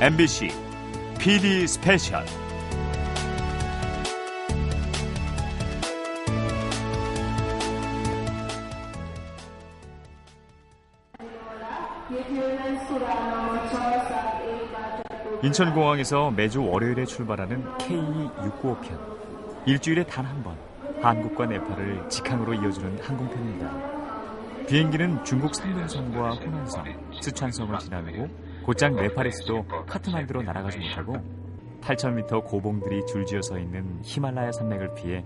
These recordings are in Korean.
MBC PD 스페셜 인천공항에서 매주 월요일에 출발하는 K695편. 일주일에 단 한 번 한국과 네팔을 직항으로 이어주는 항공편입니다. 비행기는 중국 상명성과 호난성, 스촨성을 지나고 곧장 네팔의 수도 카트만두로 날아가지 못하고 8,000m 고봉들이 줄지어 서 있는 히말라야 산맥을 피해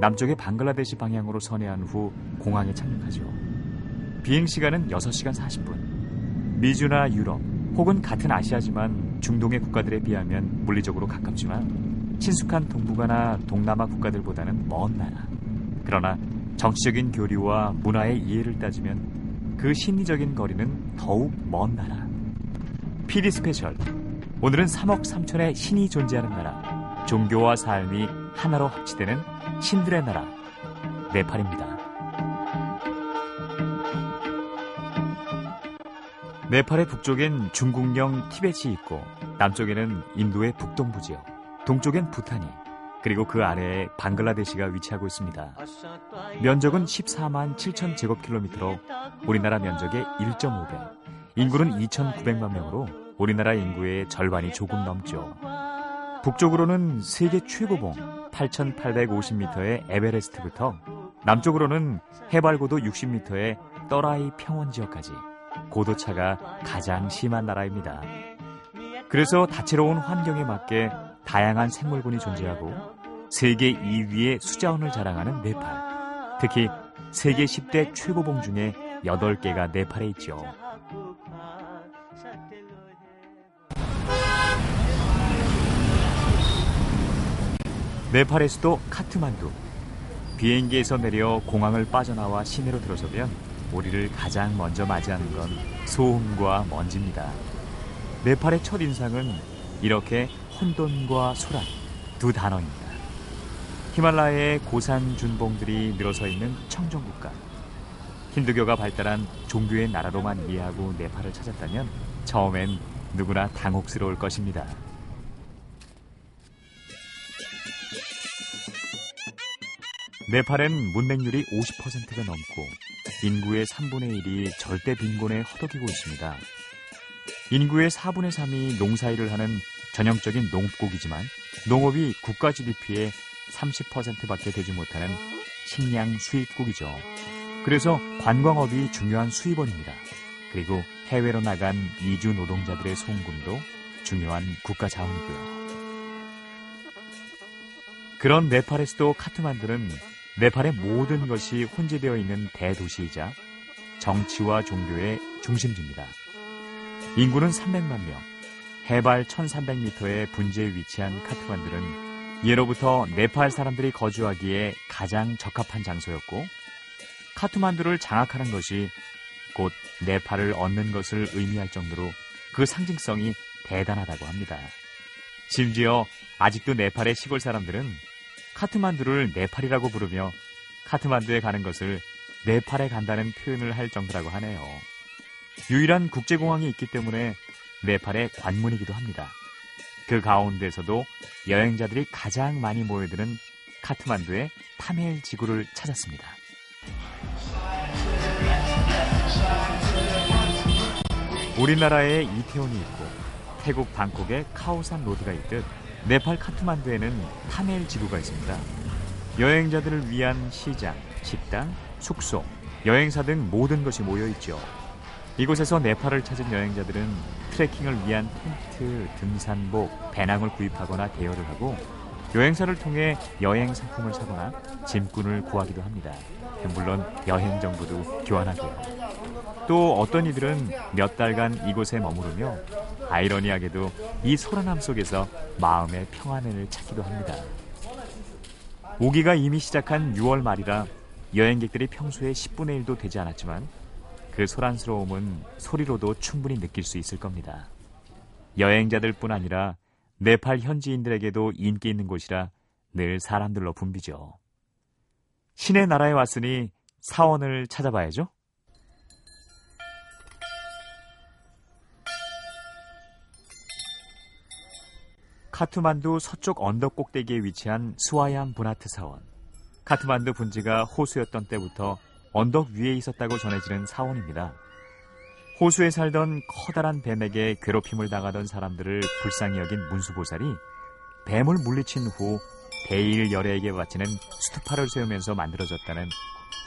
남쪽의 방글라데시 방향으로 선회한 후 공항에 착륙하죠. 비행 시간은 6시간 40분. 미주나 유럽 혹은 같은 아시아지만 중동의 국가들에 비하면 물리적으로 가깝지만 친숙한 동북아나 동남아 국가들보다는 먼 나라. 그러나 정치적인 교류와 문화의 이해를 따지면 그 심리적인 거리는 더욱 먼 나라. PD 스페셜. 오늘은 3억 3천의 신이 존재하는 나라. 종교와 삶이 하나로 합치되는 신들의 나라. 네팔입니다. 네팔의 북쪽엔 중국령 티벳이 있고 남쪽에는 인도의 북동부 지역, 동쪽엔 부탄이, 그리고 그 아래에 방글라데시가 위치하고 있습니다. 면적은 14만 7천 제곱킬로미터로 우리나라 면적의 1.5배, 인구는 2,900만 명으로 우리나라 인구의 절반이 조금 넘죠. 북쪽으로는 세계 최고봉 8,850m의 에베레스트부터 남쪽으로는 해발 고도 60m의 떠라이 평원 지역까지 고도차가 가장 심한 나라입니다. 그래서 다채로운 환경에 맞게 다양한 생물군이 존재하고 세계 2위의 수자원을 자랑하는 네팔. 특히 세계 10대 최고봉 중에 8개가 네팔에 있죠. 네팔의 수도 카트만두. 비행기에서 내려 공항을 빠져나와 시내로 들어서면 우리를 가장 먼저 맞이하는 건 소음과 먼지입니다. 네팔의 첫 인상은 이렇게 혼돈과 소란 두 단어입니다. 히말라야의 고산 준봉들이 늘어서 있는 청정국가. 힌두교가 발달한 종교의 나라로만 이해하고 네팔을 찾았다면 처음엔 누구나 당혹스러울 것입니다. 네팔엔 문맹률이 50%가 넘고 인구의 3분의 1이 절대 빈곤에 허덕이고 있습니다. 인구의 4분의 3이 농사일을 하는 전형적인 농업국이지만 농업이 국가 GDP의 30%밖에 되지 못하는 식량 수입국이죠. 그래서 관광업이 중요한 수입원입니다. 그리고 해외로 나간 이주 노동자들의 송금도 중요한 국가 자원이고요. 그런 네팔의 수도 카트만두는 네팔의 모든 것이 혼재되어 있는 대도시이자 정치와 종교의 중심지입니다. 인구는 300만 명, 해발 1300m의 분지에 위치한 카트만두는 예로부터 네팔 사람들이 거주하기에 가장 적합한 장소였고 카트만두를 장악하는 것이 곧 네팔을 얻는 것을 의미할 정도로 그 상징성이 대단하다고 합니다. 심지어 아직도 네팔의 시골 사람들은 카트만두를 네팔이라고 부르며 카트만두에 가는 것을 네팔에 간다는 표현을 할 정도라고 하네요. 유일한 국제공항이 있기 때문에 네팔의 관문이기도 합니다. 그 가운데서도 여행자들이 가장 많이 모여드는 카트만두의 타멜 지구를 찾았습니다. 우리나라에 이태원이 있고 태국 방콕에 카오산 로드가 있듯 네팔 카트만두에는 타멜 지구가 있습니다. 여행자들을 위한 시장, 식당, 숙소, 여행사 등 모든 것이 모여 있죠. 이곳에서 네팔을 찾은 여행자들은 트레킹을 위한 텐트, 등산복, 배낭을 구입하거나 대여를 하고 여행사를 통해 여행 상품을 사거나 짐꾼을 구하기도 합니다. 물론 여행 정보도 교환하고요. 또 어떤 이들은 몇 달간 이곳에 머무르며 아이러니하게도 이 소란함 속에서 마음의 평안을 찾기도 합니다. 오기가 이미 시작한 6월 말이라 여행객들이 평소에 10분의 1도 되지 않았지만 그 소란스러움은 소리로도 충분히 느낄 수 있을 겁니다. 여행자들뿐 아니라 네팔 현지인들에게도 인기 있는 곳이라 늘 사람들로 붐비죠. 신의 나라에 왔으니 사원을 찾아봐야죠. 카트만두 서쪽 언덕 꼭대기에 위치한 스와얌 브나트 사원. 카트만두 분지가 호수였던 때부터 언덕 위에 있었다고 전해지는 사원입니다. 호수에 살던 커다란 뱀에게 괴롭힘을 당하던 사람들을 불쌍히 여긴 문수보살이 뱀을 물리친 후 대일 열애에게 바치는 스투파를 세우면서 만들어졌다는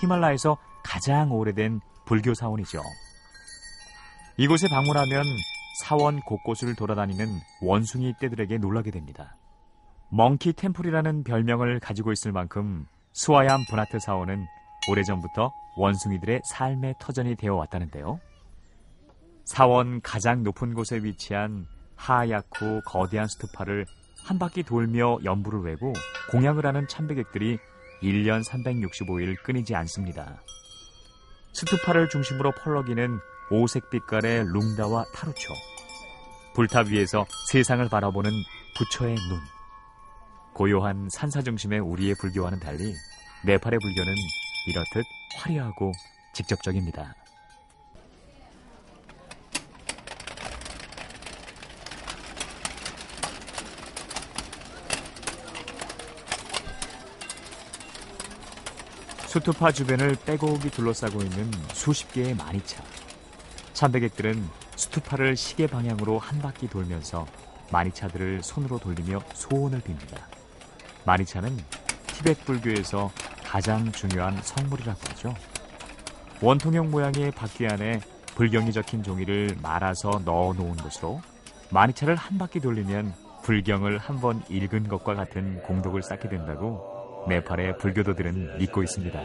히말라야에서 가장 오래된 불교 사원이죠. 이곳에 방문하면 사원 곳곳을 돌아다니는 원숭이 떼들에게 놀라게 됩니다. 멍키 템플이라는 별명을 가지고 있을 만큼 수아얌 브나트 사원은 오래전부터 원숭이들의 삶의 터전이 되어 왔다는데요. 사원 가장 높은 곳에 위치한 하얗고 거대한 스투파를 한 바퀴 돌며 연부를 외고 공양을 하는 참배객들이 1년 365일 끊이지 않습니다. 스투파를 중심으로 펄럭이는 오색 빛깔의 룽다와 타루초. 불탑 위에서 세상을 바라보는 부처의 눈. 고요한 산사 중심의 우리의 불교와는 달리 네팔의 불교는 이렇듯 화려하고 직접적입니다. 수투파 주변을 빼곡이 둘러싸고 있는 수십 개의 마니차. 참배객들은 수투파를 시계 방향으로 한 바퀴 돌면서 마니차들을 손으로 돌리며 소원을 빕니다. 마니차는 티벳 불교에서 가장 중요한 성물이라고 하죠. 원통형 모양의 바퀴 안에 불경이 적힌 종이를 말아서 넣어 놓은 것으로 마니차를 한 바퀴 돌리면 불경을 한 번 읽은 것과 같은 공덕을 쌓게 된다고 네팔의 불교도들은 믿고 있습니다.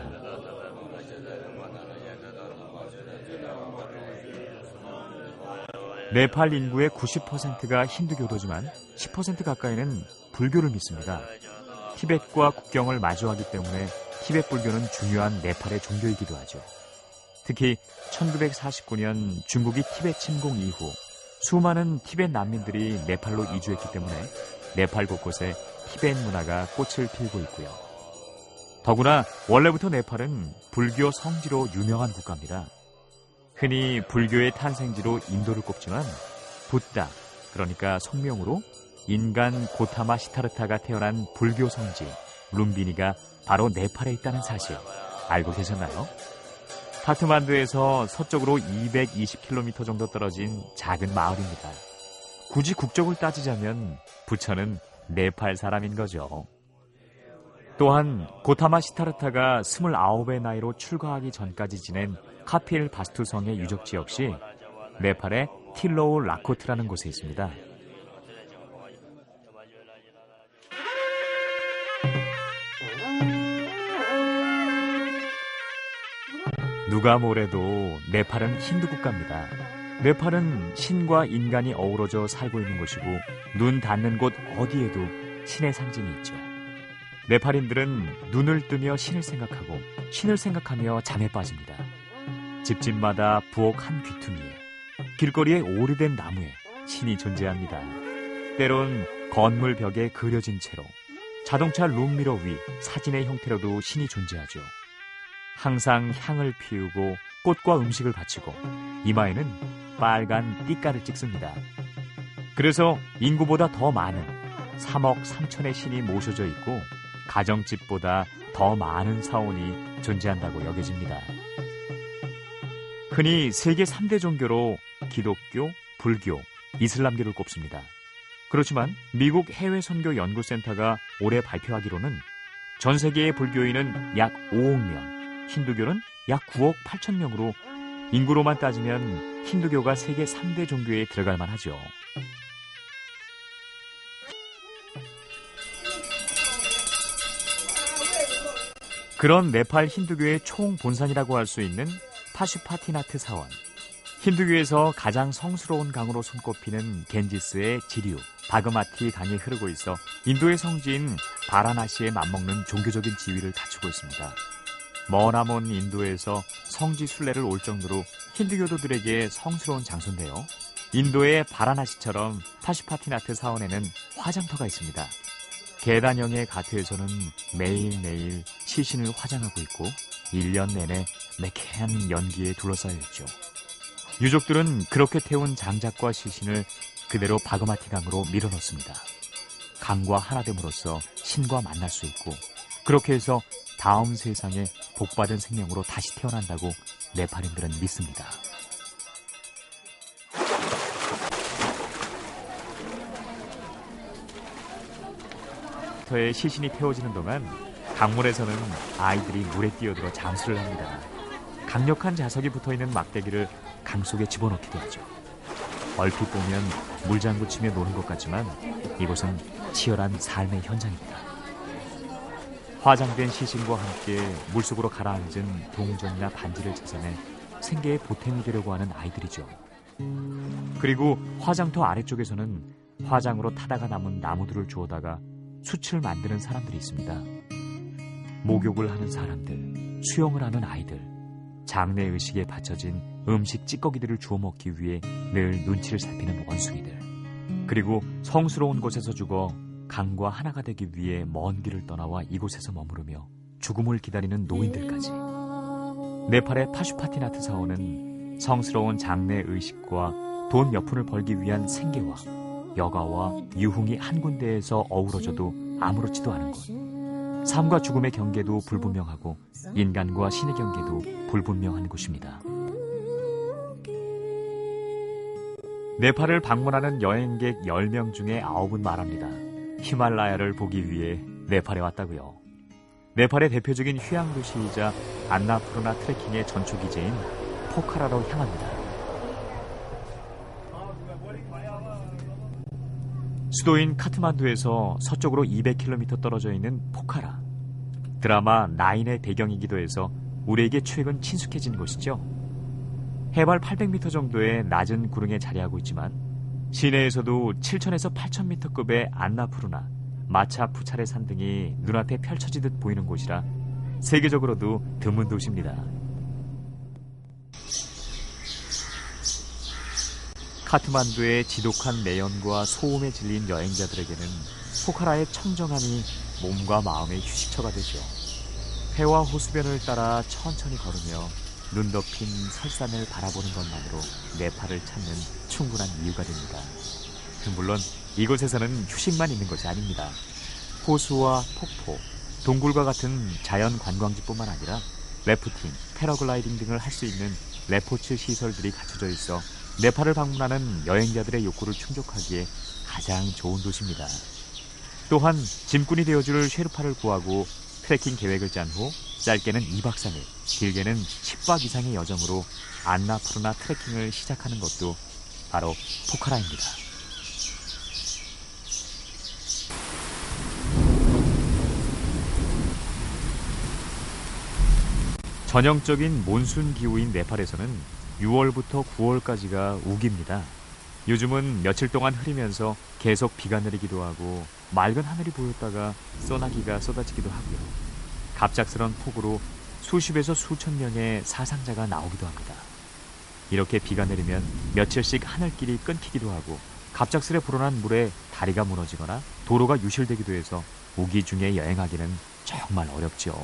네팔 인구의 90%가 힌두교도지만 10% 가까이는 불교를 믿습니다. 티벳과 국경을 마주하기 때문에 티벳 불교는 중요한 네팔의 종교이기도 하죠. 특히 1949년 중국이 티벳 침공 이후 수많은 티벳 난민들이 네팔로 이주했기 때문에 네팔 곳곳에 티벳 문화가 꽃을 피우고 있고요. 더구나 원래부터 네팔은 불교 성지로 유명한 국가입니다. 흔히 불교의 탄생지로 인도를 꼽지만 붓다, 그러니까 성명으로 인간 고타마 시타르타가 태어난 불교 성지 룸비니가 바로 네팔에 있다는 사실 알고 계셨나요? 카트만두에서 서쪽으로 220km 정도 떨어진 작은 마을입니다. 굳이 국적을 따지자면 부처는 네팔 사람인 거죠. 또한 고타마 시타르타가 29의 나이로 출가하기 전까지 지낸 카필바스투 성의 유적지 역시 네팔의 틸라우라코트라는 곳에 있습니다. 누가 뭐래도 네팔은 힌두 국가입니다. 네팔은 신과 인간이 어우러져 살고 있는 곳이고 눈 닿는 곳 어디에도 신의 상징이 있죠. 네팔인들은 눈을 뜨며 신을 생각하고 신을 생각하며 잠에 빠집니다. 집집마다 부엌 한 귀퉁이에 길거리의 오래된 나무에 신이 존재합니다. 때론 건물 벽에 그려진 채로 자동차 룸미러 위 사진의 형태로도 신이 존재하죠. 항상 향을 피우고 꽃과 음식을 바치고 이마에는 빨간 띠까를 찍습니다. 그래서 인구보다 더 많은 3억 3천의 신이 모셔져 있고 가정집보다 더 많은 사원이 존재한다고 여겨집니다. 흔히 세계 3대 종교로 기독교, 불교, 이슬람교를 꼽습니다. 그렇지만 미국 해외 선교 연구센터가 올해 발표하기로는 전 세계의 불교인은 약 5억 명, 힌두교는 약 9억 8천 명으로 인구로만 따지면 힌두교가 세계 3대 종교에 들어갈 만하죠. 그런 네팔 힌두교의 총 본산이라고 할 수 있는 파슈파티나트 사원. 힌두교에서 가장 성스러운 강으로 손꼽히는 갠지스의 지류, 바그마티 강이 흐르고 있어 인도의 성지인 바라나시에 맞먹는 종교적인 지위를 갖추고 있습니다. 머나먼 인도에서 성지 순례를 올 정도로 힌두교도들에게 성스러운 장소인데요. 인도의 바라나시처럼 파슈파티나트 사원에는 화장터가 있습니다. 계단형의 가트에서는 매일매일 시신을 화장하고 있고 1년 내내 매캐한 연기에 둘러싸여 있죠. 유족들은 그렇게 태운 장작과 시신을 그대로 바그마티 강으로 밀어넣습니다. 강과 하나 됨으로써 신과 만날 수 있고 그렇게 해서 다음 세상에 복받은 생명으로 다시 태어난다고 네팔인들은 믿습니다. 터에 시신이 태워지는 동안 강물에서는 아이들이 물에 뛰어들어 잠수를 합니다. 강력한 자석이 붙어 있는 막대기를 강 속에 집어넣기도 하죠. 얼핏 보면 물장구 치며 노는 것 같지만 이곳은 치열한 삶의 현장입니다. 화장된 시신과 함께 물속으로 가라앉은 동전이나 반지를 찾아내 생계의 보탬이 되려고 하는 아이들이죠. 그리고 화장터 아래쪽에서는 화장으로 타다가 남은 나무들을 주워다가 숯을 만드는 사람들이 있습니다. 목욕을 하는 사람들, 수영을 하는 아이들, 장례 의식에 바쳐진 음식 찌꺼기들을 주워 먹기 위해 늘 눈치를 살피는 원숭이들, 그리고 성스러운 곳에서 죽어 강과 하나가 되기 위해 먼 길을 떠나와 이곳에서 머무르며 죽음을 기다리는 노인들까지. 네팔의 파슈파티나트 사원은 성스러운 장례 의식과 돈 몇 푼을 벌기 위한 생계와 여가와 유흥이 한 군데에서 어우러져도 아무렇지도 않은 곳. 삶과 죽음의 경계도 불분명하고 인간과 신의 경계도 불분명한 곳입니다. 네팔을 방문하는 여행객 10명 중에 9은 말합니다. 히말라야를 보기 위해 네팔에 왔다고요. 네팔의 대표적인 휴양 도시이자 안나푸르나 트레킹의 전초 기제인 포카라로 향합니다. 수도인 카트만두에서 서쪽으로 200km 떨어져 있는 포카라. 드라마 나인의 배경이기도 해서 우리에게 최근 친숙해진 곳이죠. 해발 800m 정도의 낮은 구릉에 자리하고 있지만 시내에서도 7,000에서 8,000m급의 안나푸르나, 마차 푸차레 산 등이 눈앞에 펼쳐지듯 보이는 곳이라 세계적으로도 드문 도시입니다. 카트만두의 지독한 매연과 소음에 질린 여행자들에게는 포카라의 청정함이 몸과 마음의 휴식처가 되죠. 해와 호수변을 따라 천천히 걸으며 눈 덮인 설산을 바라보는 것만으로 네팔을 찾는 충분한 이유가 됩니다. 물론 이곳에서는 휴식만 있는 것이 아닙니다. 호수와 폭포, 동굴과 같은 자연 관광지뿐만 아니라 래프팅, 패러글라이딩 등을 할 수 있는 레포츠 시설들이 갖춰져 있어 네팔을 방문하는 여행자들의 욕구를 충족하기에 가장 좋은 도시입니다. 또한 짐꾼이 되어줄 쉐르파를 구하고 트레킹 계획을 짠 후 짧게는 2박 3일, 길게는 10박 이상의 여정으로 안나푸르나 트레킹을 시작하는 것도 바로 포카라입니다. 전형적인 몬순 기후인 네팔에서는 6월부터 9월까지가 우기입니다. 요즘은 며칠 동안 흐리면서 계속 비가 내리기도 하고 맑은 하늘이 보였다가 소나기가 쏟아지기도 하고요. 갑작스런 폭우로 수십에서 수천 명의 사상자가 나오기도 합니다. 이렇게 비가 내리면 며칠씩 하늘길이 끊기기도 하고 갑작스레 불어난 물에 다리가 무너지거나 도로가 유실되기도 해서 우기 중에 여행하기는 정말 어렵죠.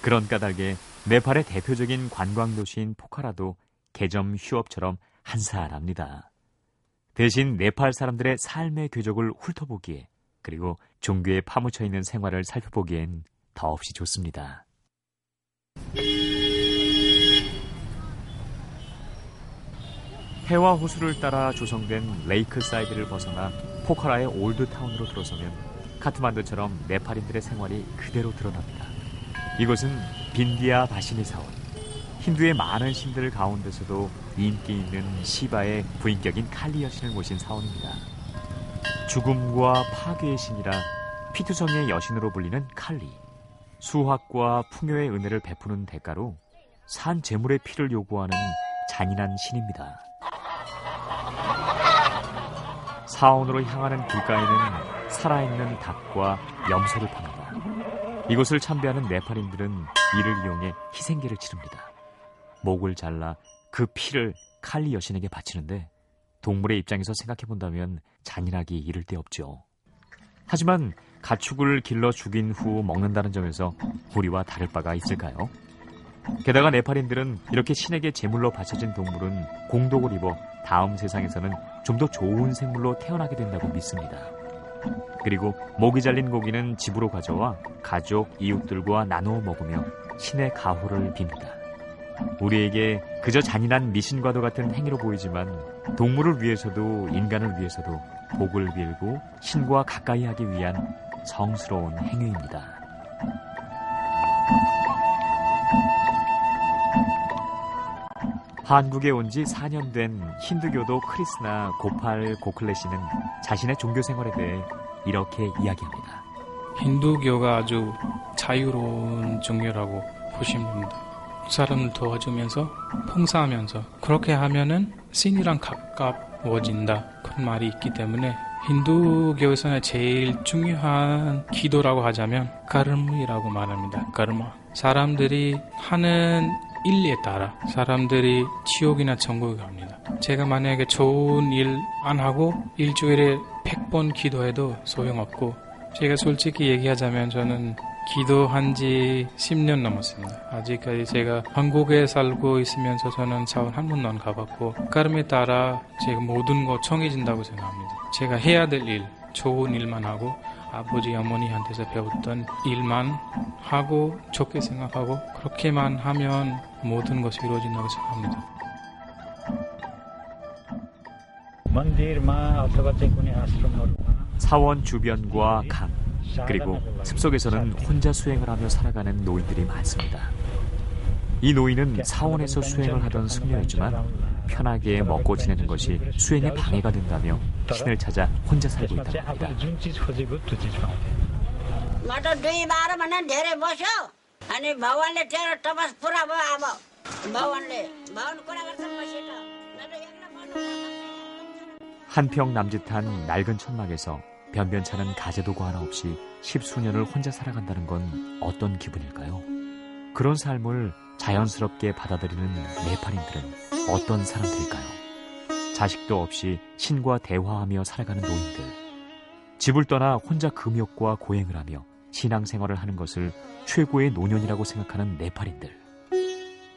그런 까닭에 네팔의 대표적인 관광 도시인 포카라도 개점 휴업처럼 한산합니다. 대신 네팔 사람들의 삶의 궤적을 훑어보기에 그리고 종교에 파묻혀 있는 생활을 살펴보기엔 더없이 좋습니다. 페와 호수를 따라 조성된 레이크 사이드를 벗어나 포카라의 올드타운으로 들어서면 카트만두처럼 네팔인들의 생활이 그대로 드러납니다. 이곳은 빈디아 바시니 사원, 힌두의 많은 신들 가운데서도 인기 있는 시바의 부인격인 칼리 여신을 모신 사원입니다. 죽음과 파괴의 신이라 피투성의 여신으로 불리는 칼리. 수학과 풍요의 은혜를 베푸는 대가로 산 재물의 피를 요구하는 잔인한 신입니다. 사원으로 향하는 길가에는 살아있는 닭과 염소를 팝니다. 이곳을 참배하는 네팔인들은 이를 이용해 희생계를 치릅니다. 목을 잘라 그 피를 칼리 여신에게 바치는데 동물의 입장에서 생각해 본다면 잔인하기 이를 데 없죠. 하지만 가축을 길러 죽인 후 먹는다는 점에서 우리와 다를 바가 있을까요? 게다가 네팔인들은 이렇게 신에게 제물로 바쳐진 동물은 공독을 입어 다음 세상에서는 좀 더 좋은 생물로 태어나게 된다고 믿습니다. 그리고 목이 잘린 고기는 집으로 가져와 가족, 이웃들과 나누어 먹으며 신의 가호를 빕니다. 우리에게 그저 잔인한 미신과도 같은 행위로 보이지만 동물을 위해서도 인간을 위해서도 복을 빌고 신과 가까이 하기 위한 성스러운 행위입니다. 한국에 온 지 4년 된 힌두교도 크리스나 고팔 고클레 씨는 자신의 종교 생활에 대해 이렇게 이야기합니다. 힌두교가 아주 자유로운 종교라고 보시면 됩니다. 사람을 도와주면서 봉사하면서 그렇게 하면은 신이랑 가까워진다 그런 말이 있기 때문에 힌두교에서는 제일 중요한 기도라고 하자면 가르무이라고 말합니다. 가르마. 사람들이 하는 일에 따라 사람들이 지옥이나 천국에 갑니다. 제가 만약에 좋은 일 안 하고 일주일에 100번 기도해도 소용없고 제가 솔직히 얘기하자면 저는 기도한 지 10년 넘었습니다. 아직까지 제가 한국에 살고 있으면서 저는 차원 한 번도 안 가봤고 까름에 따라 제가 모든 거 청해진다고 생각합니다. 제가 해야 될 일, 좋은 일만 하고 아버지 어머니한테서 배웠던 일만 하고 좋게 생각하고 그렇게만 하면 모든 것이 이루어진다고 생각합니다. 사원 주변과 강 그리고 숲속에서는 혼자 수행을 하며 살아가는 노인들이 많습니다. 이 노인은 사원에서 수행을 하던 승려였지만 편하게 먹고 지내는 것이 수행에 방해가 된다며 신을 찾아 혼자 살고 있다고 합니다. 한평 남짓한 낡은 천막에서 변변찮은 가재도구 하나 없이 십수년을 혼자 살아간다는 건 어떤 기분일까요? 그런 삶을 자연스럽게 받아들이는 네팔인들은 어떤 사람들일까요? 자식도 없이 신과 대화하며 살아가는 노인들. 집을 떠나 혼자 금욕과 고행을 하며 신앙생활을 하는 것을 최고의 노년이라고 생각하는 네팔인들.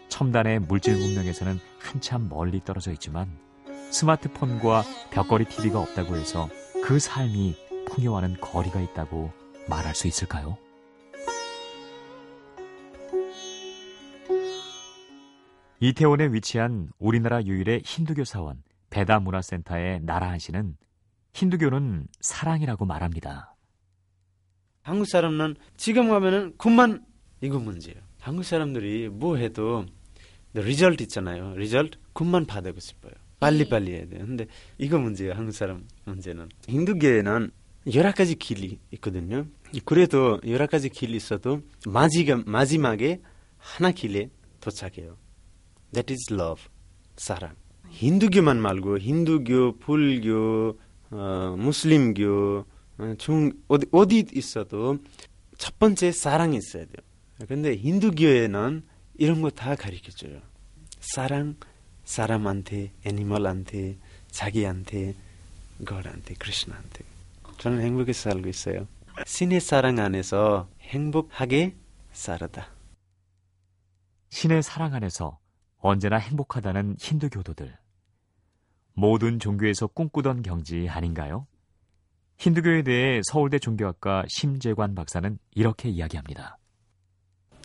첨단의 물질 문명에서는 한참 멀리 떨어져 있지만 스마트폰과 벽걸이 TV가 없다고 해서 그 삶이 풍요와는 거리가 있다고 말할 수 있을까요? 이태원에 위치한 우리나라 유일의 힌두교 사원 베다 문화센터의 나라한 씨는 힌두교는 사랑이라고 말합니다. 한국 사람은 지금 가면은 good만 이거 문제예요. 한국 사람들이 뭐 해도 result 있잖아요. result good만 받고 싶어요. 빨리 빨리 해야 돼요. 근데 이거 문제예요. 한국 사람 문제는. 힌두교에는 여러 가지 길이 있거든요. 그래도 여러 가지 길이 있어도 마지막, 마지막에 하나 길에 도착해요. That is love. 사랑. 힌두교만 말고 힌두교, 불교, 어, 무슬림교, 어, 중 어디 어디 있어도 첫 번째 사랑이 있어야 돼요. 근데 힌두교에는 이런 거 다 가르쳐 줘요. 사랑 사람한테, 애니멀한테, 자기한테, god한테, 크리스나한테. 저는 행복해 살고 있어요. 신의 사랑 안에서 행복하게 살았다. 신의 사랑 안에서 언제나 행복하다는 힌두교도들. 모든 종교에서 꿈꾸던 경지 아닌가요? 힌두교에 대해 서울대 종교학과 심재관 박사는 이렇게 이야기합니다.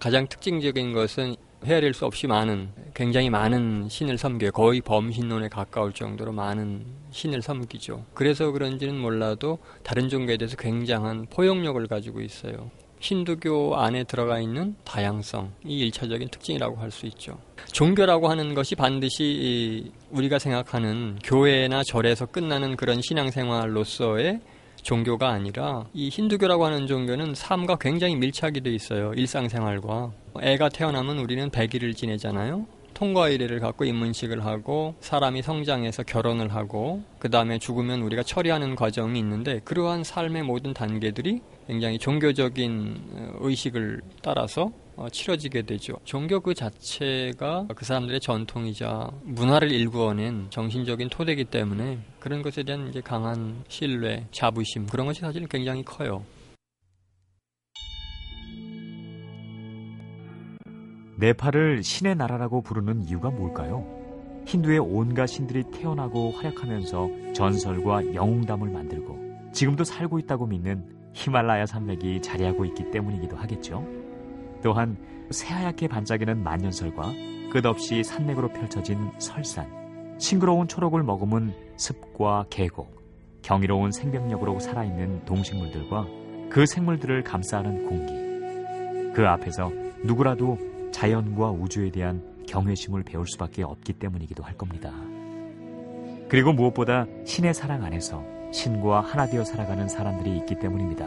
가장 특징적인 것은 헤아릴 수 없이 많은 굉장히 많은 신을 섬겨요. 거의 범신론에 가까울 정도로 많은 신을 섬기죠. 그래서 그런지는 몰라도 다른 종교에 대해서 굉장한 포용력을 가지고 있어요. 힌두교 안에 들어가 있는 다양성, 이 일차적인 특징이라고 할 수 있죠. 종교라고 하는 것이 반드시 우리가 생각하는 교회나 절에서 끝나는 그런 신앙생활로서의 종교가 아니라 이 힌두교라고 하는 종교는 삶과 굉장히 밀착이 돼 있어요. 일상생활과. 애가 태어나면 우리는 100일을 지내잖아요. 통과 의례를 갖고 입문식을 하고 사람이 성장해서 결혼을 하고 그 다음에 죽으면 우리가 처리하는 과정이 있는데 그러한 삶의 모든 단계들이 굉장히 종교적인 어, 의식을 따라서 어, 치러지게 되죠. 종교 그 자체가 그 사람들의 전통이자 문화를 일구어낸 정신적인 토대이기 때문에 그런 것에 대한 이제 강한 신뢰, 자부심 그런 것이 사실 굉장히 커요. 네팔을 신의 나라라고 부르는 이유가 뭘까요? 힌두의 온갖 신들이 태어나고 활약하면서 전설과 영웅담을 만들고 지금도 살고 있다고 믿는 히말라야 산맥이 자리하고 있기 때문이기도 하겠죠. 또한 새하얗게 반짝이는 만년설과 끝없이 산맥으로 펼쳐진 설산, 싱그러운 초록을 머금은 습과 계곡, 경이로운 생명력으로 살아있는 동식물들과 그 생물들을 감싸는 공기. 그 앞에서 누구라도 자연과 우주에 대한 경외심을 배울 수밖에 없기 때문이기도 할 겁니다. 그리고 무엇보다 신의 사랑 안에서 신과 하나 되어 살아가는 사람들이 있기 때문입니다.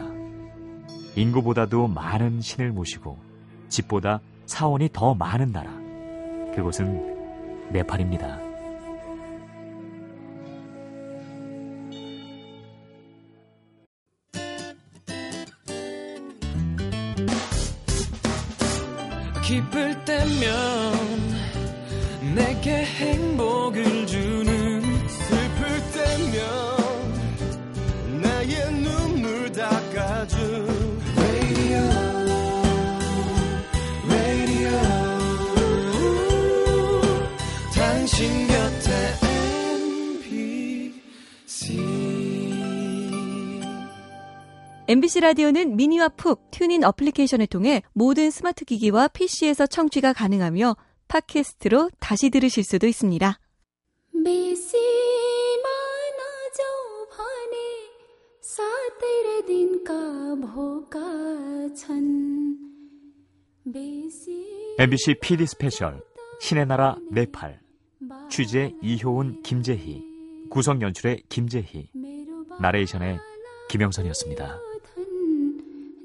인구보다도 많은 신을 모시고 집보다 사원이 더 많은 나라. 그곳은 네팔입니다. 기쁠 때면 내게 행복을 MBC 라디오는 미니와 푹 튠인 어플리케이션을 통해 모든 스마트 기기와 PC에서 청취가 가능하며 팟캐스트로 다시 들으실 수도 있습니다. MBC PD 스페셜 신의 나라 네팔 취재 이효은 김재희 구성 연출의 김재희 나레이션의 김영선이었습니다.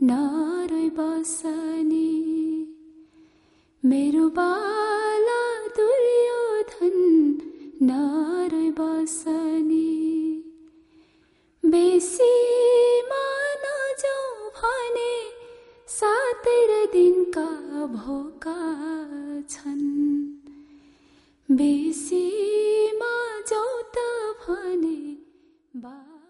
नारै बसनी मेरो बाला दुर्योधन नारै बसनी बेसीमा नजाऊ भने सातेर दिनका भोका छन्। बेसीमा जाऊ त भने बा